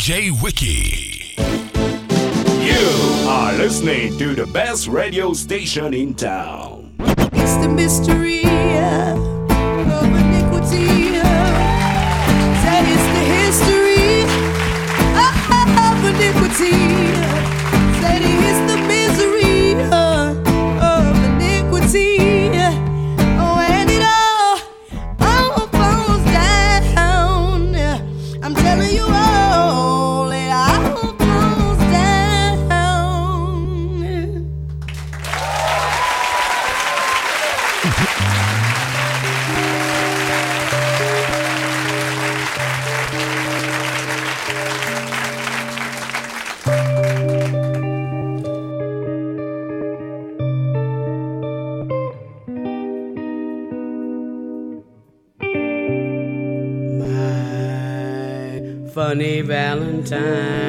DJ Wiki. You are listening to the best radio station in town. It's the mystery. time.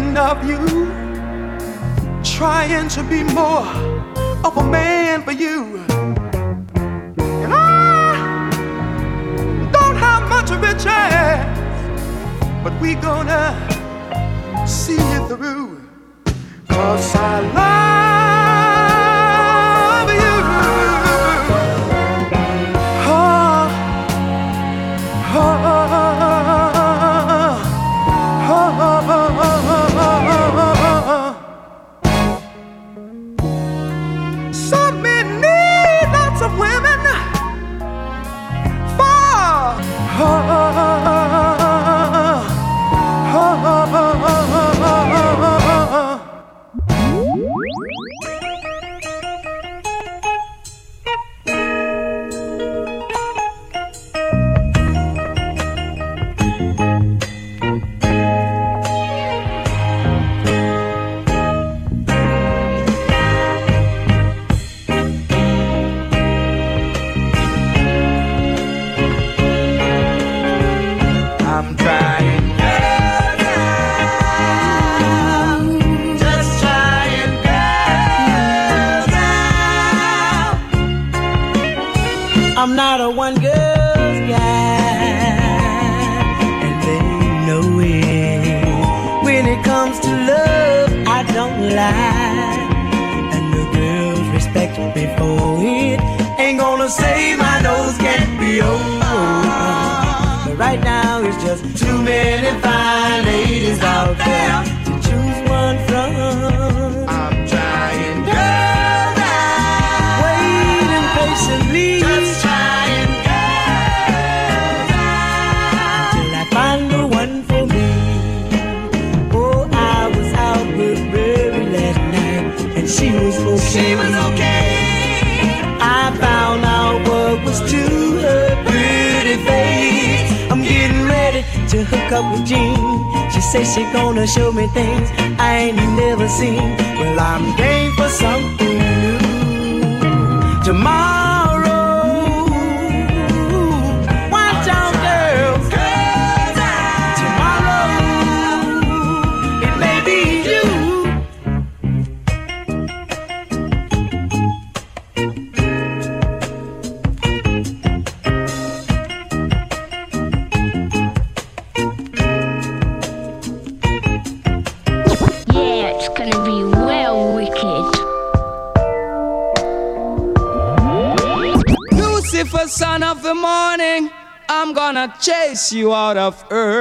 end of you. Trying to be more of a man for you. And I don't have much of a chance, but we gonna see it through. Cause I love. says she gonna show me things I ain't never seen. Well, I'm game for something new. Tomorrow. you out of earth.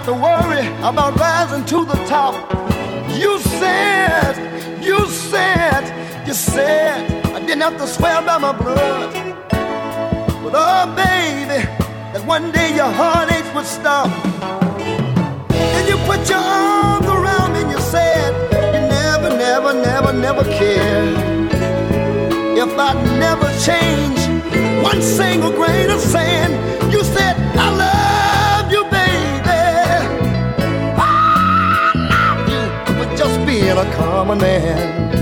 have to worry about rising to the top. You said, you said, you said, I didn't have to swear by my blood. But oh, baby, that one day your heartaches would stop. Then you put your arms around me and you said, you never, never, never, never cared. If I never change one single grain of sand, in a common man.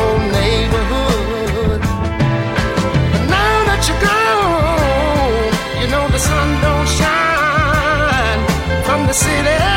own neighborhood. But now that you're gone, you know the sun don't shine from the city.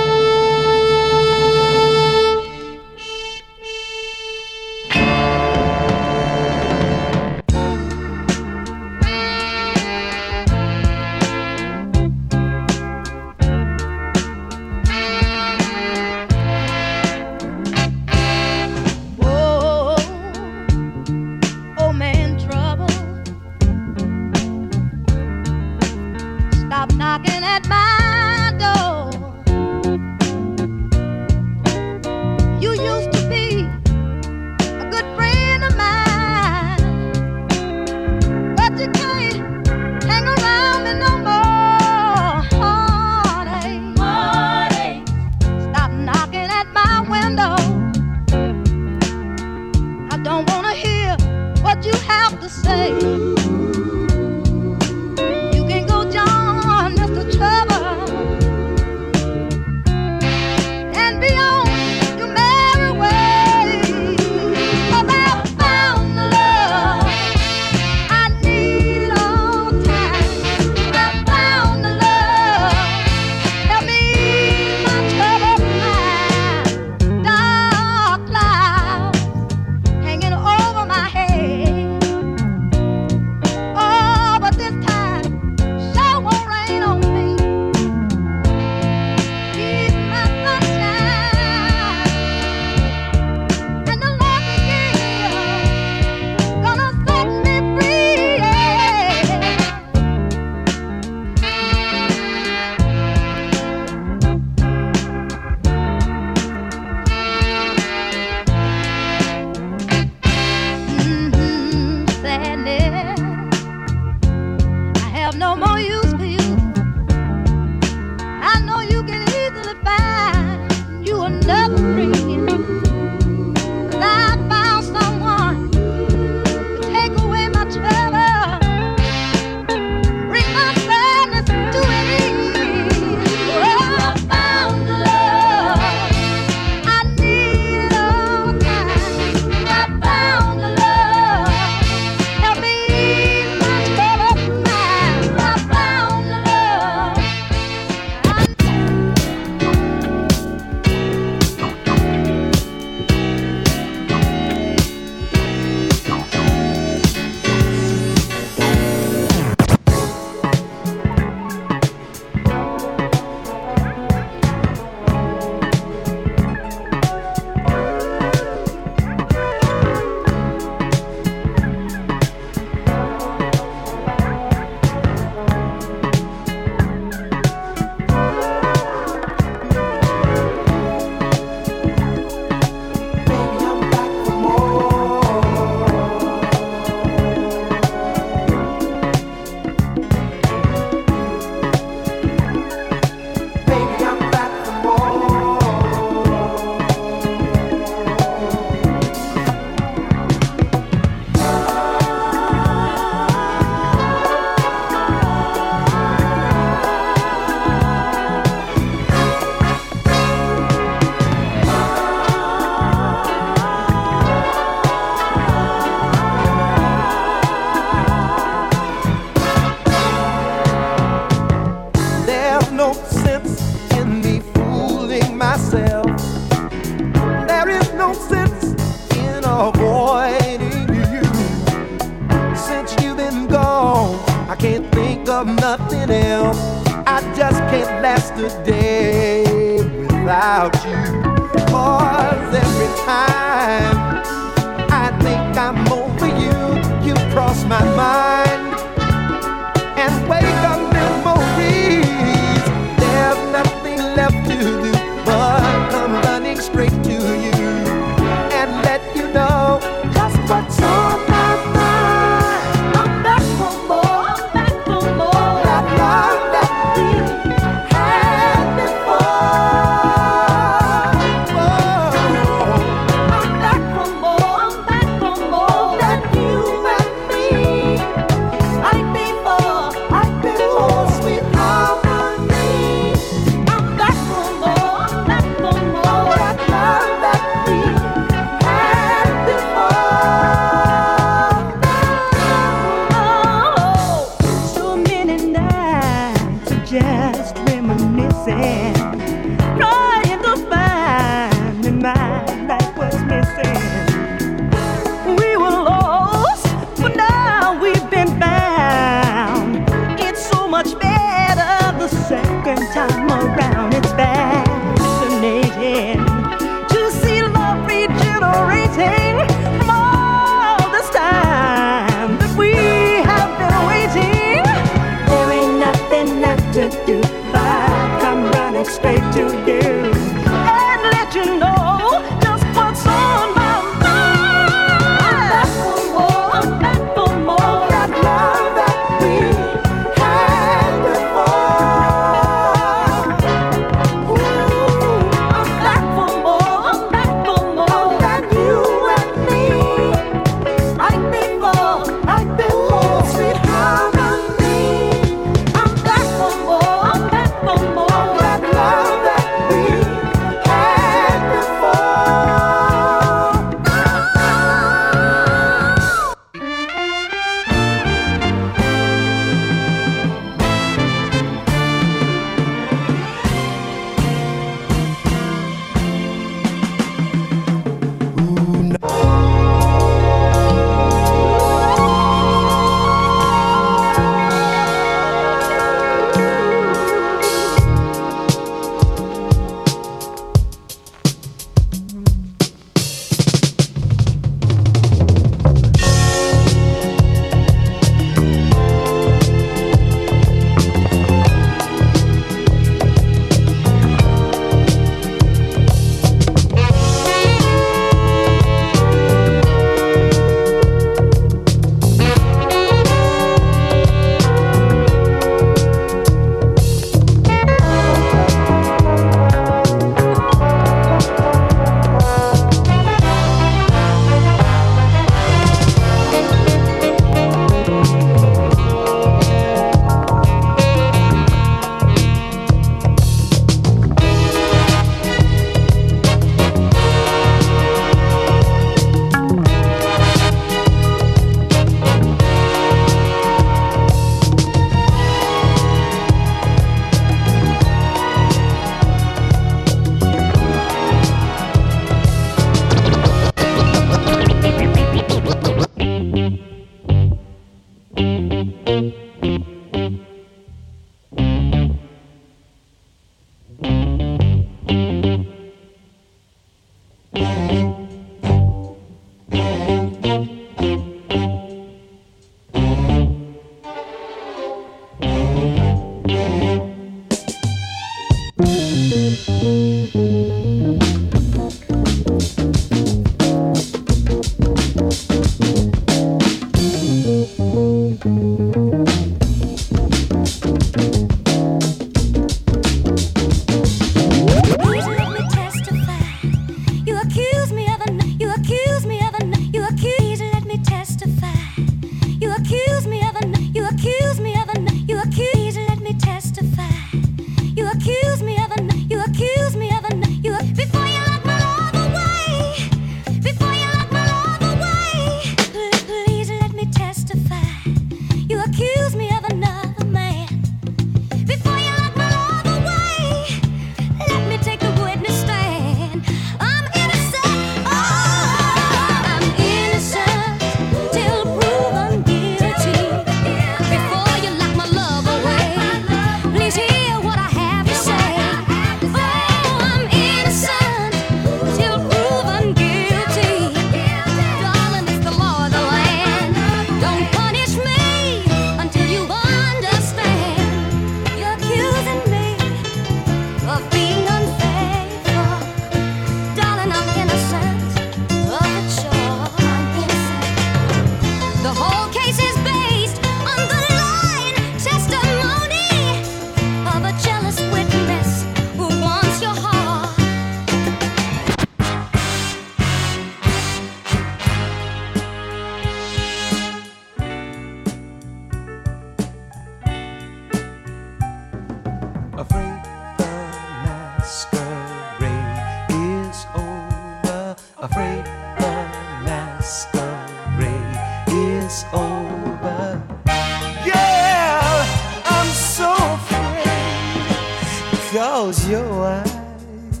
Cause your eyes.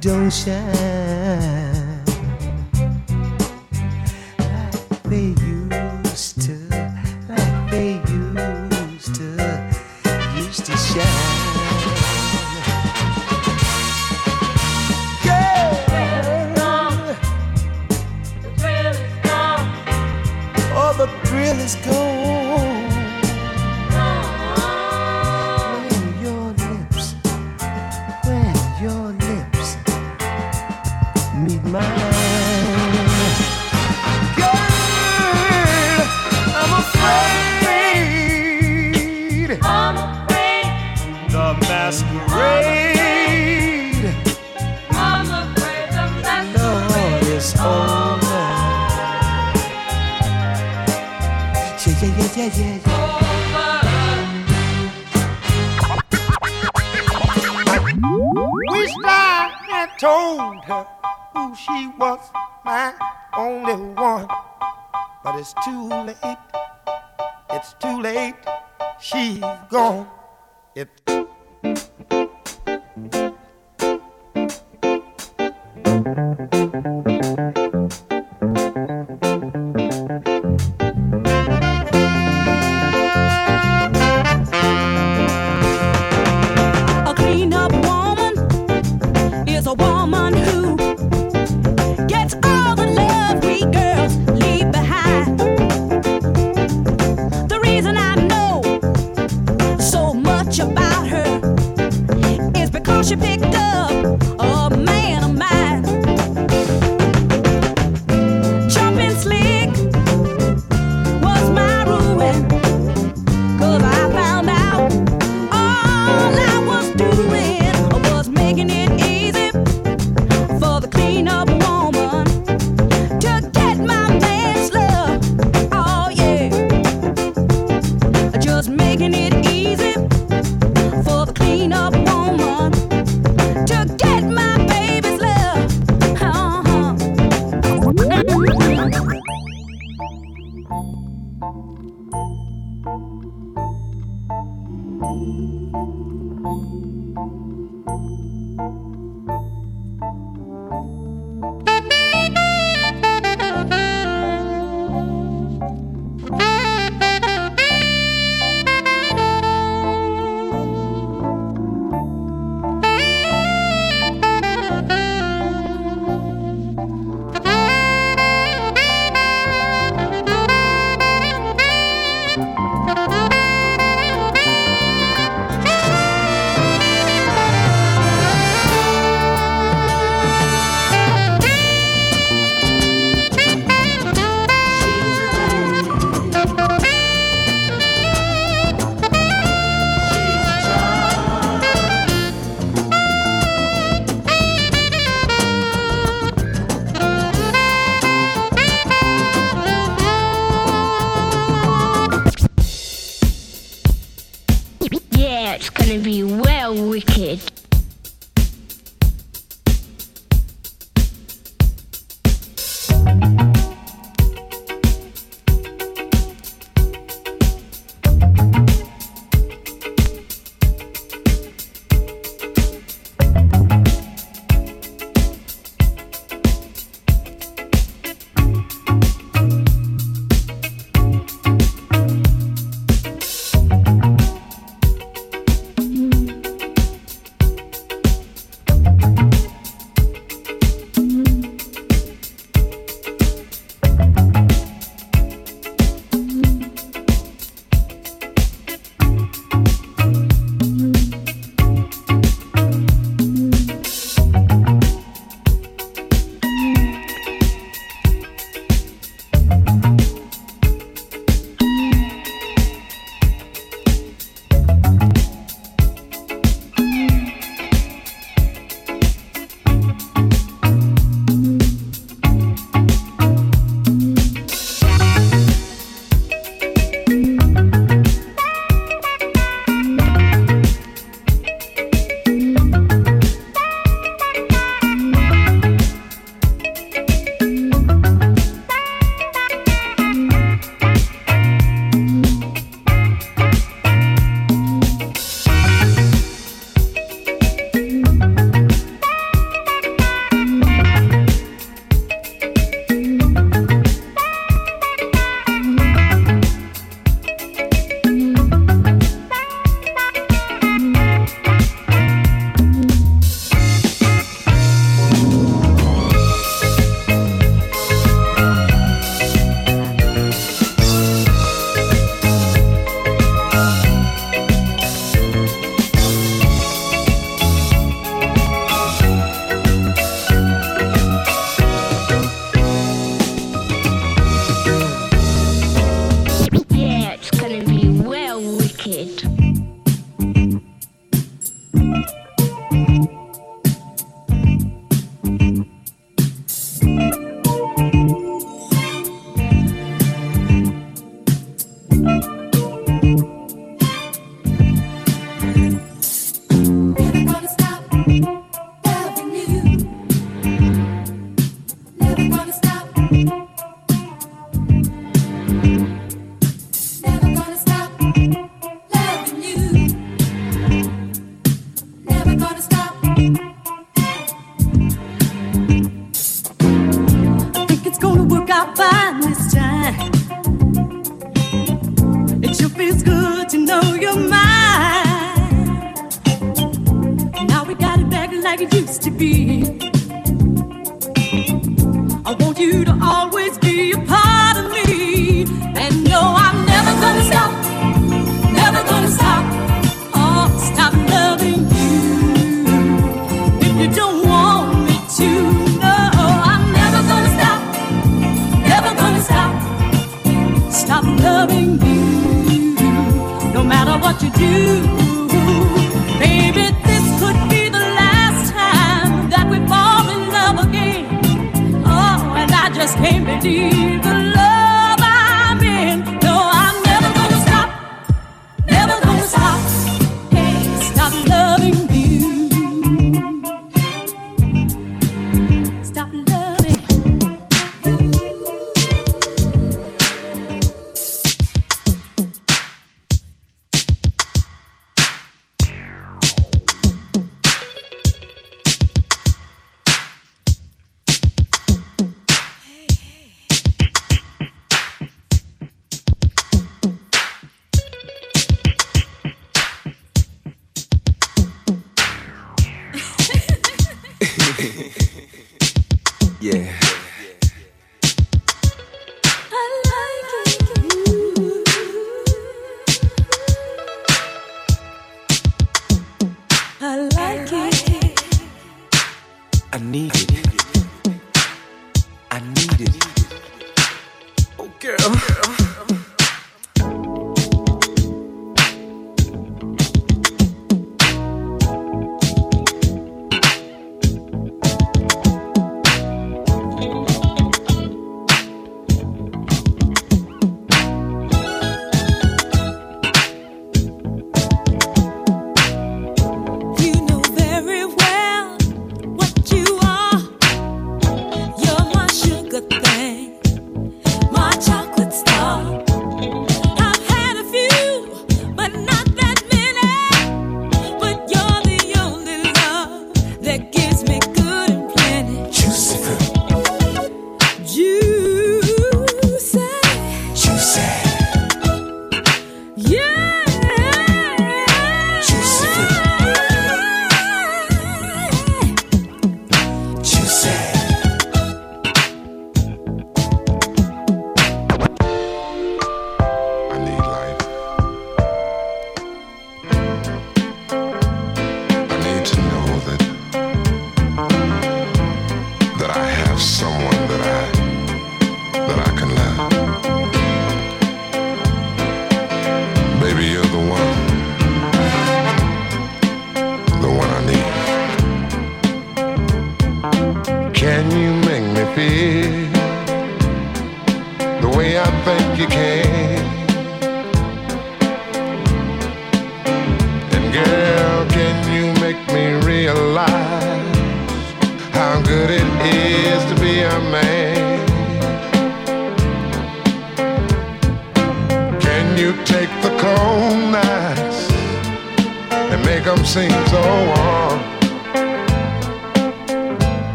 Don't shine She's gone. It.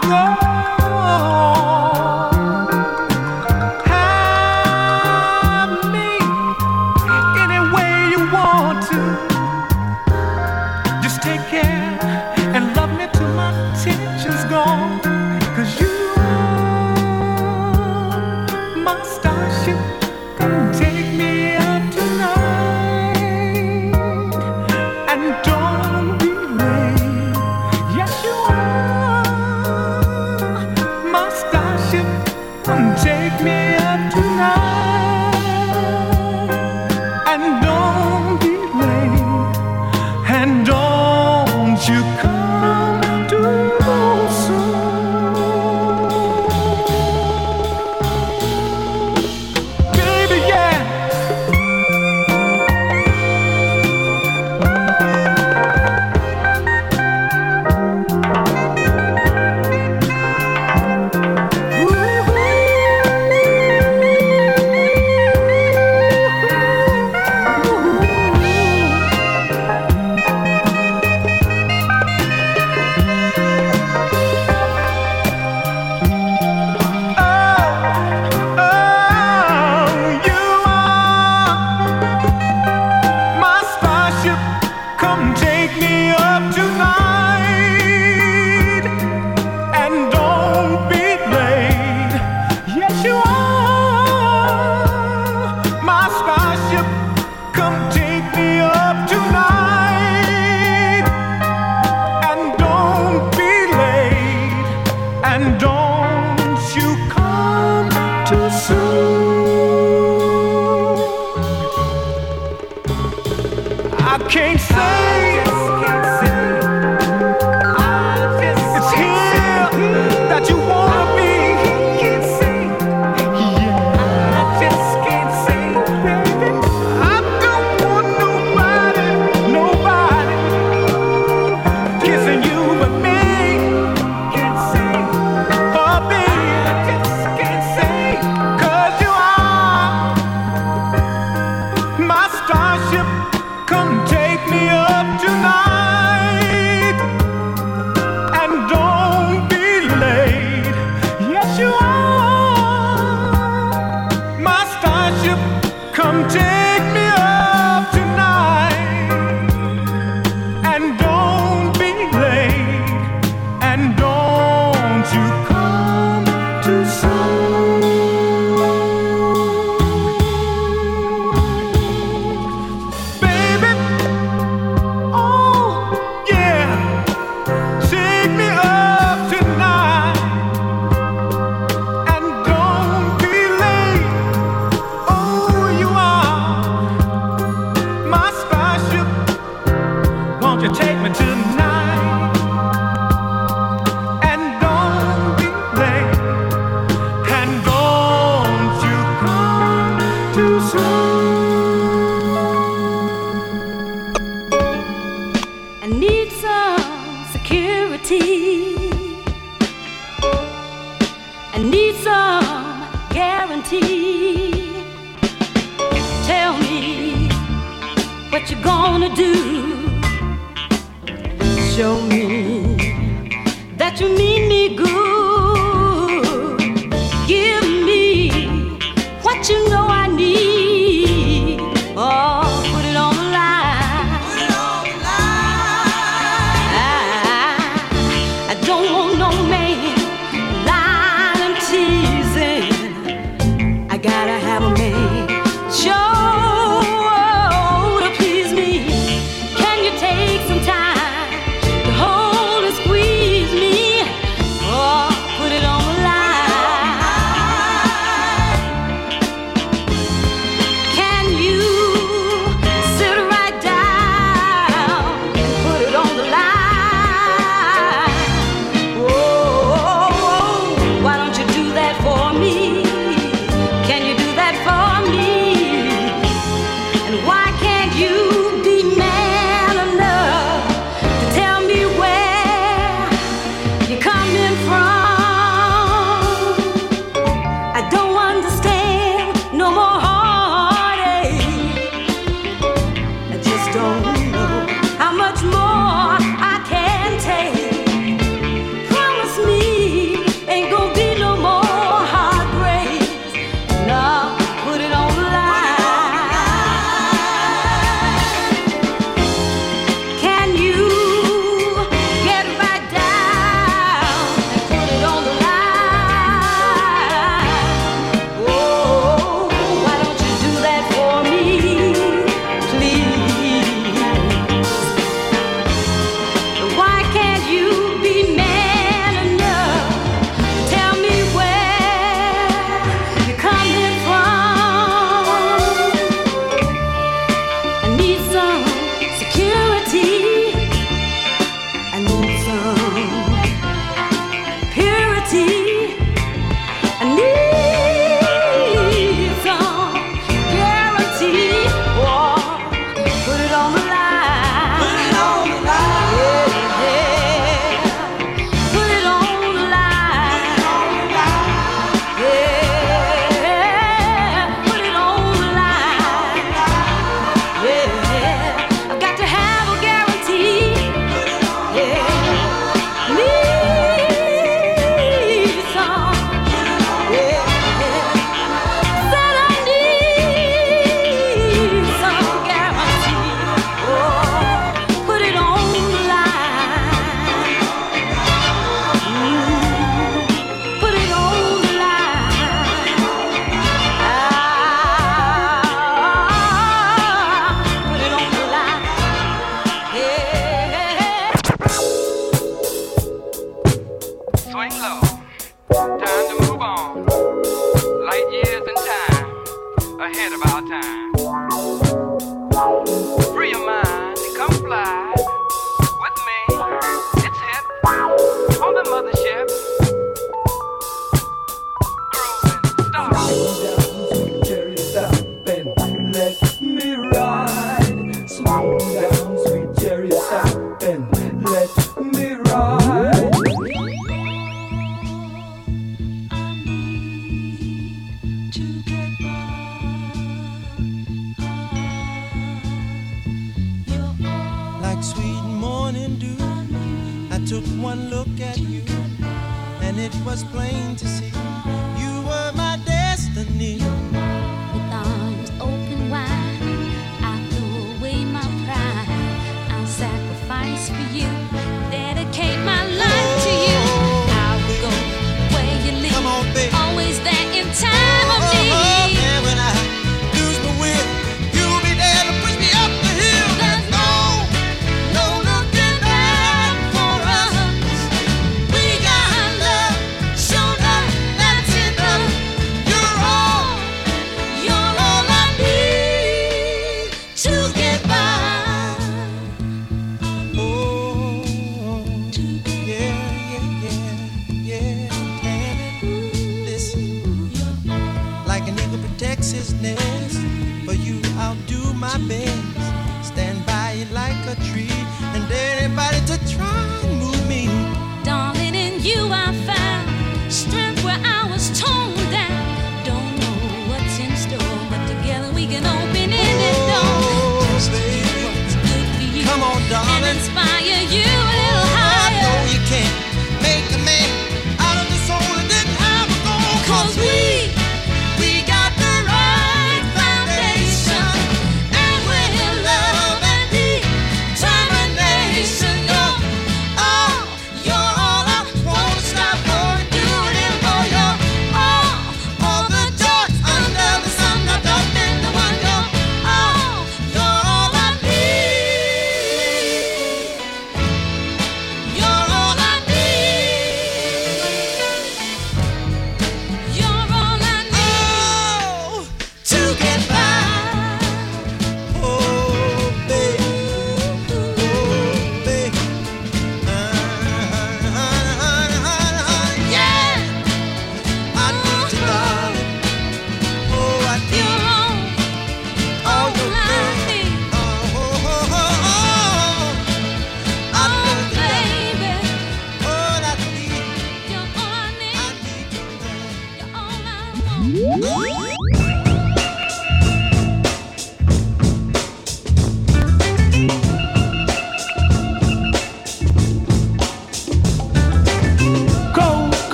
to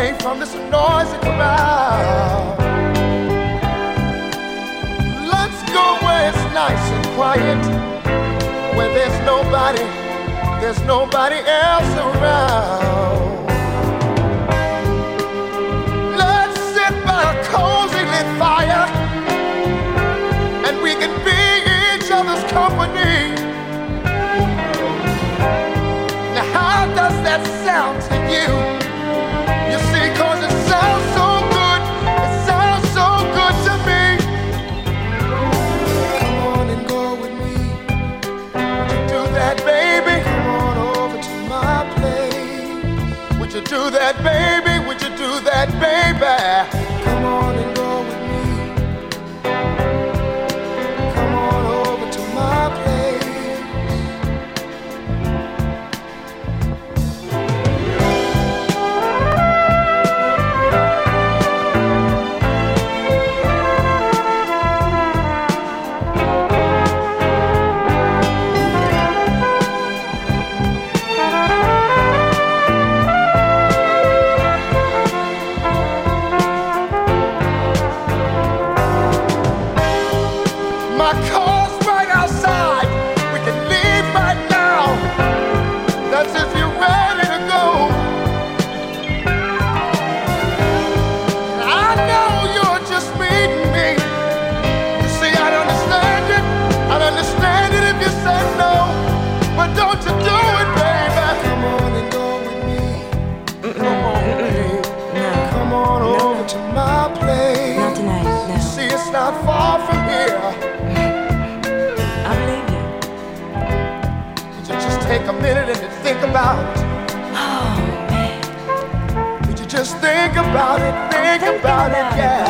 away from this noisy crowd. Let's go where it's nice and quiet, where there's nobody, there's nobody else around. Let's sit by a cozy lit fire, and we can be each other's company. Now, how does that sound to you? think about it. Oh, man. Would you just think about it, think, think about, about, it, yeah.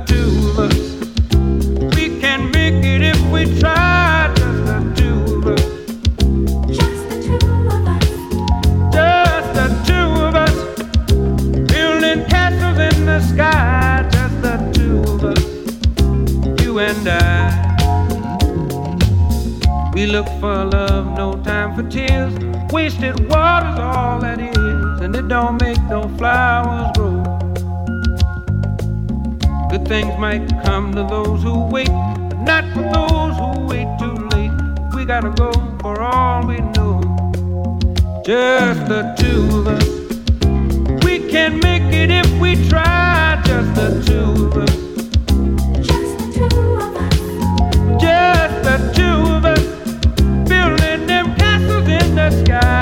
might come to those who wait, but not for those who wait too late. We gotta go for all we know, just the two of us. We can make it if we try, just the two of us. Just the two of us, building them castles in the sky.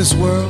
This world,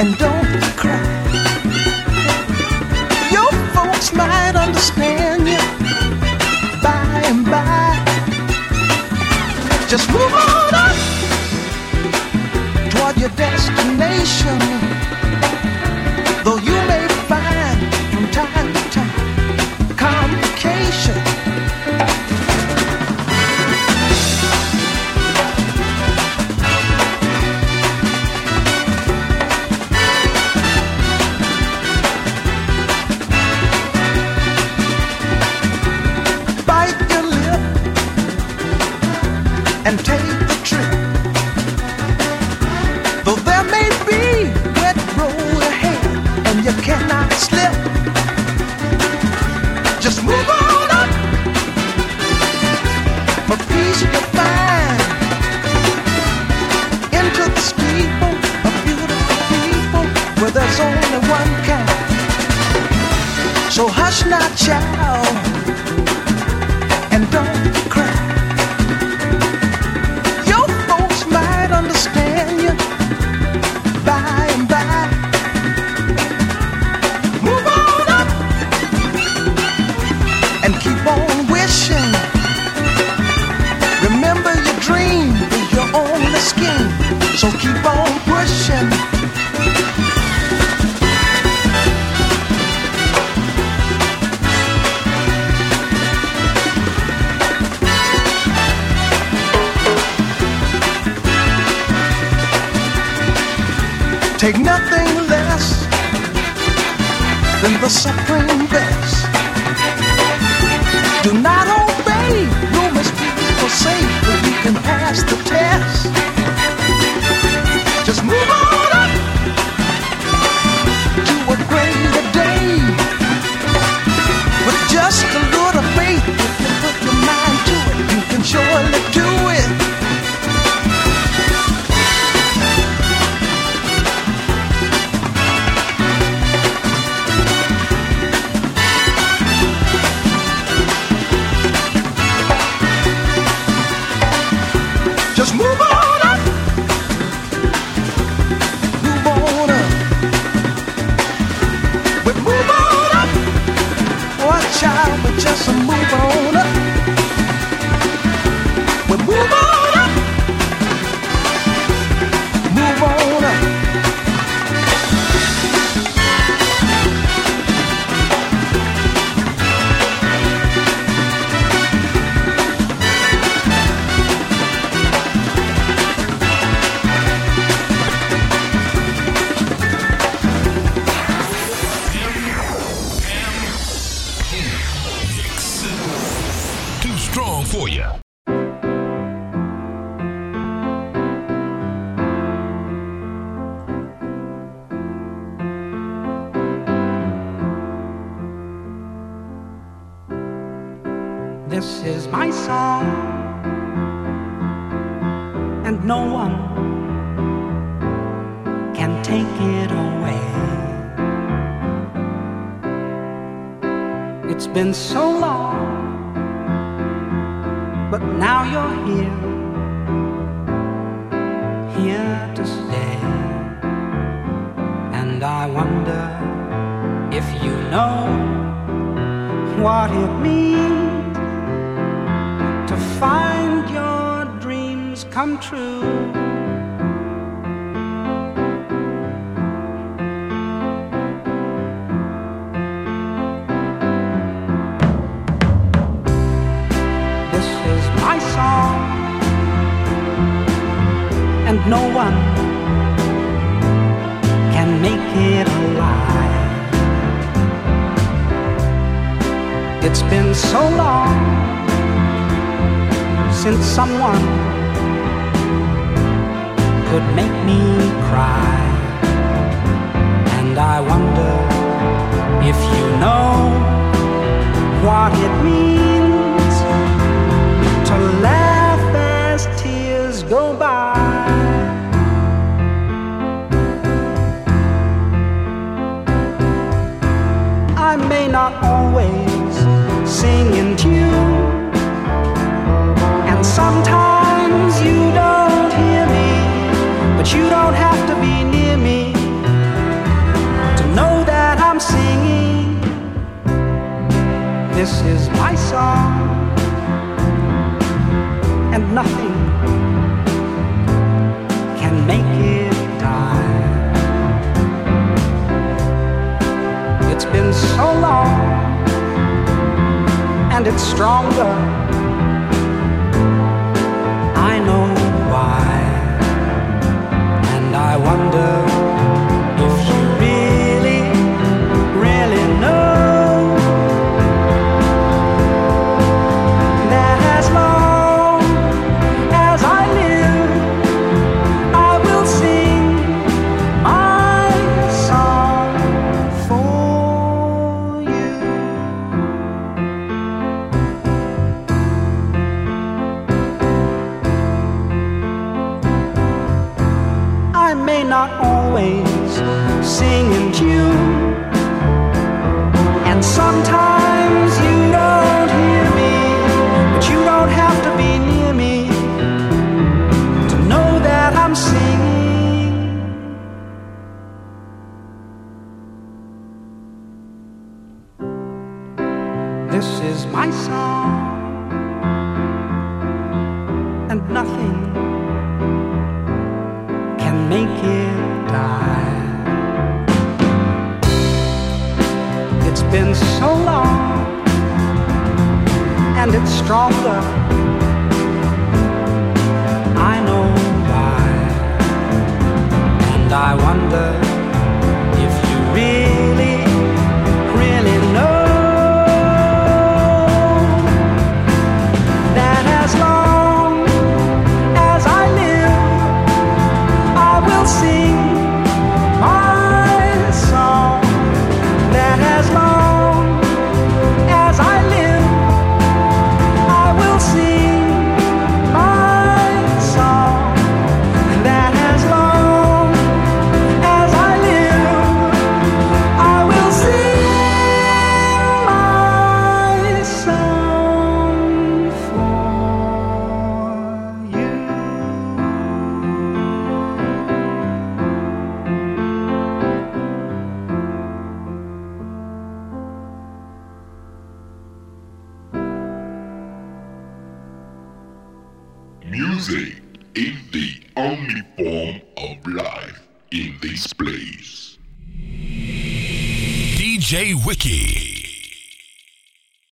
and don't cry. Your folks might understand you by and by. Just move on up toward your destination. to find your dreams come true. This is my song, and no one can make it alive. It's been so long since someone could make me cry. And I wonder if you know what it means to laugh as tears go by. I may not always sing in tune. Sometimes you don't hear me, but you don't have to be near me to know that I'm singing. This is my song and nothing can make it die. It's been so long and it's stronger. Wonder stronger.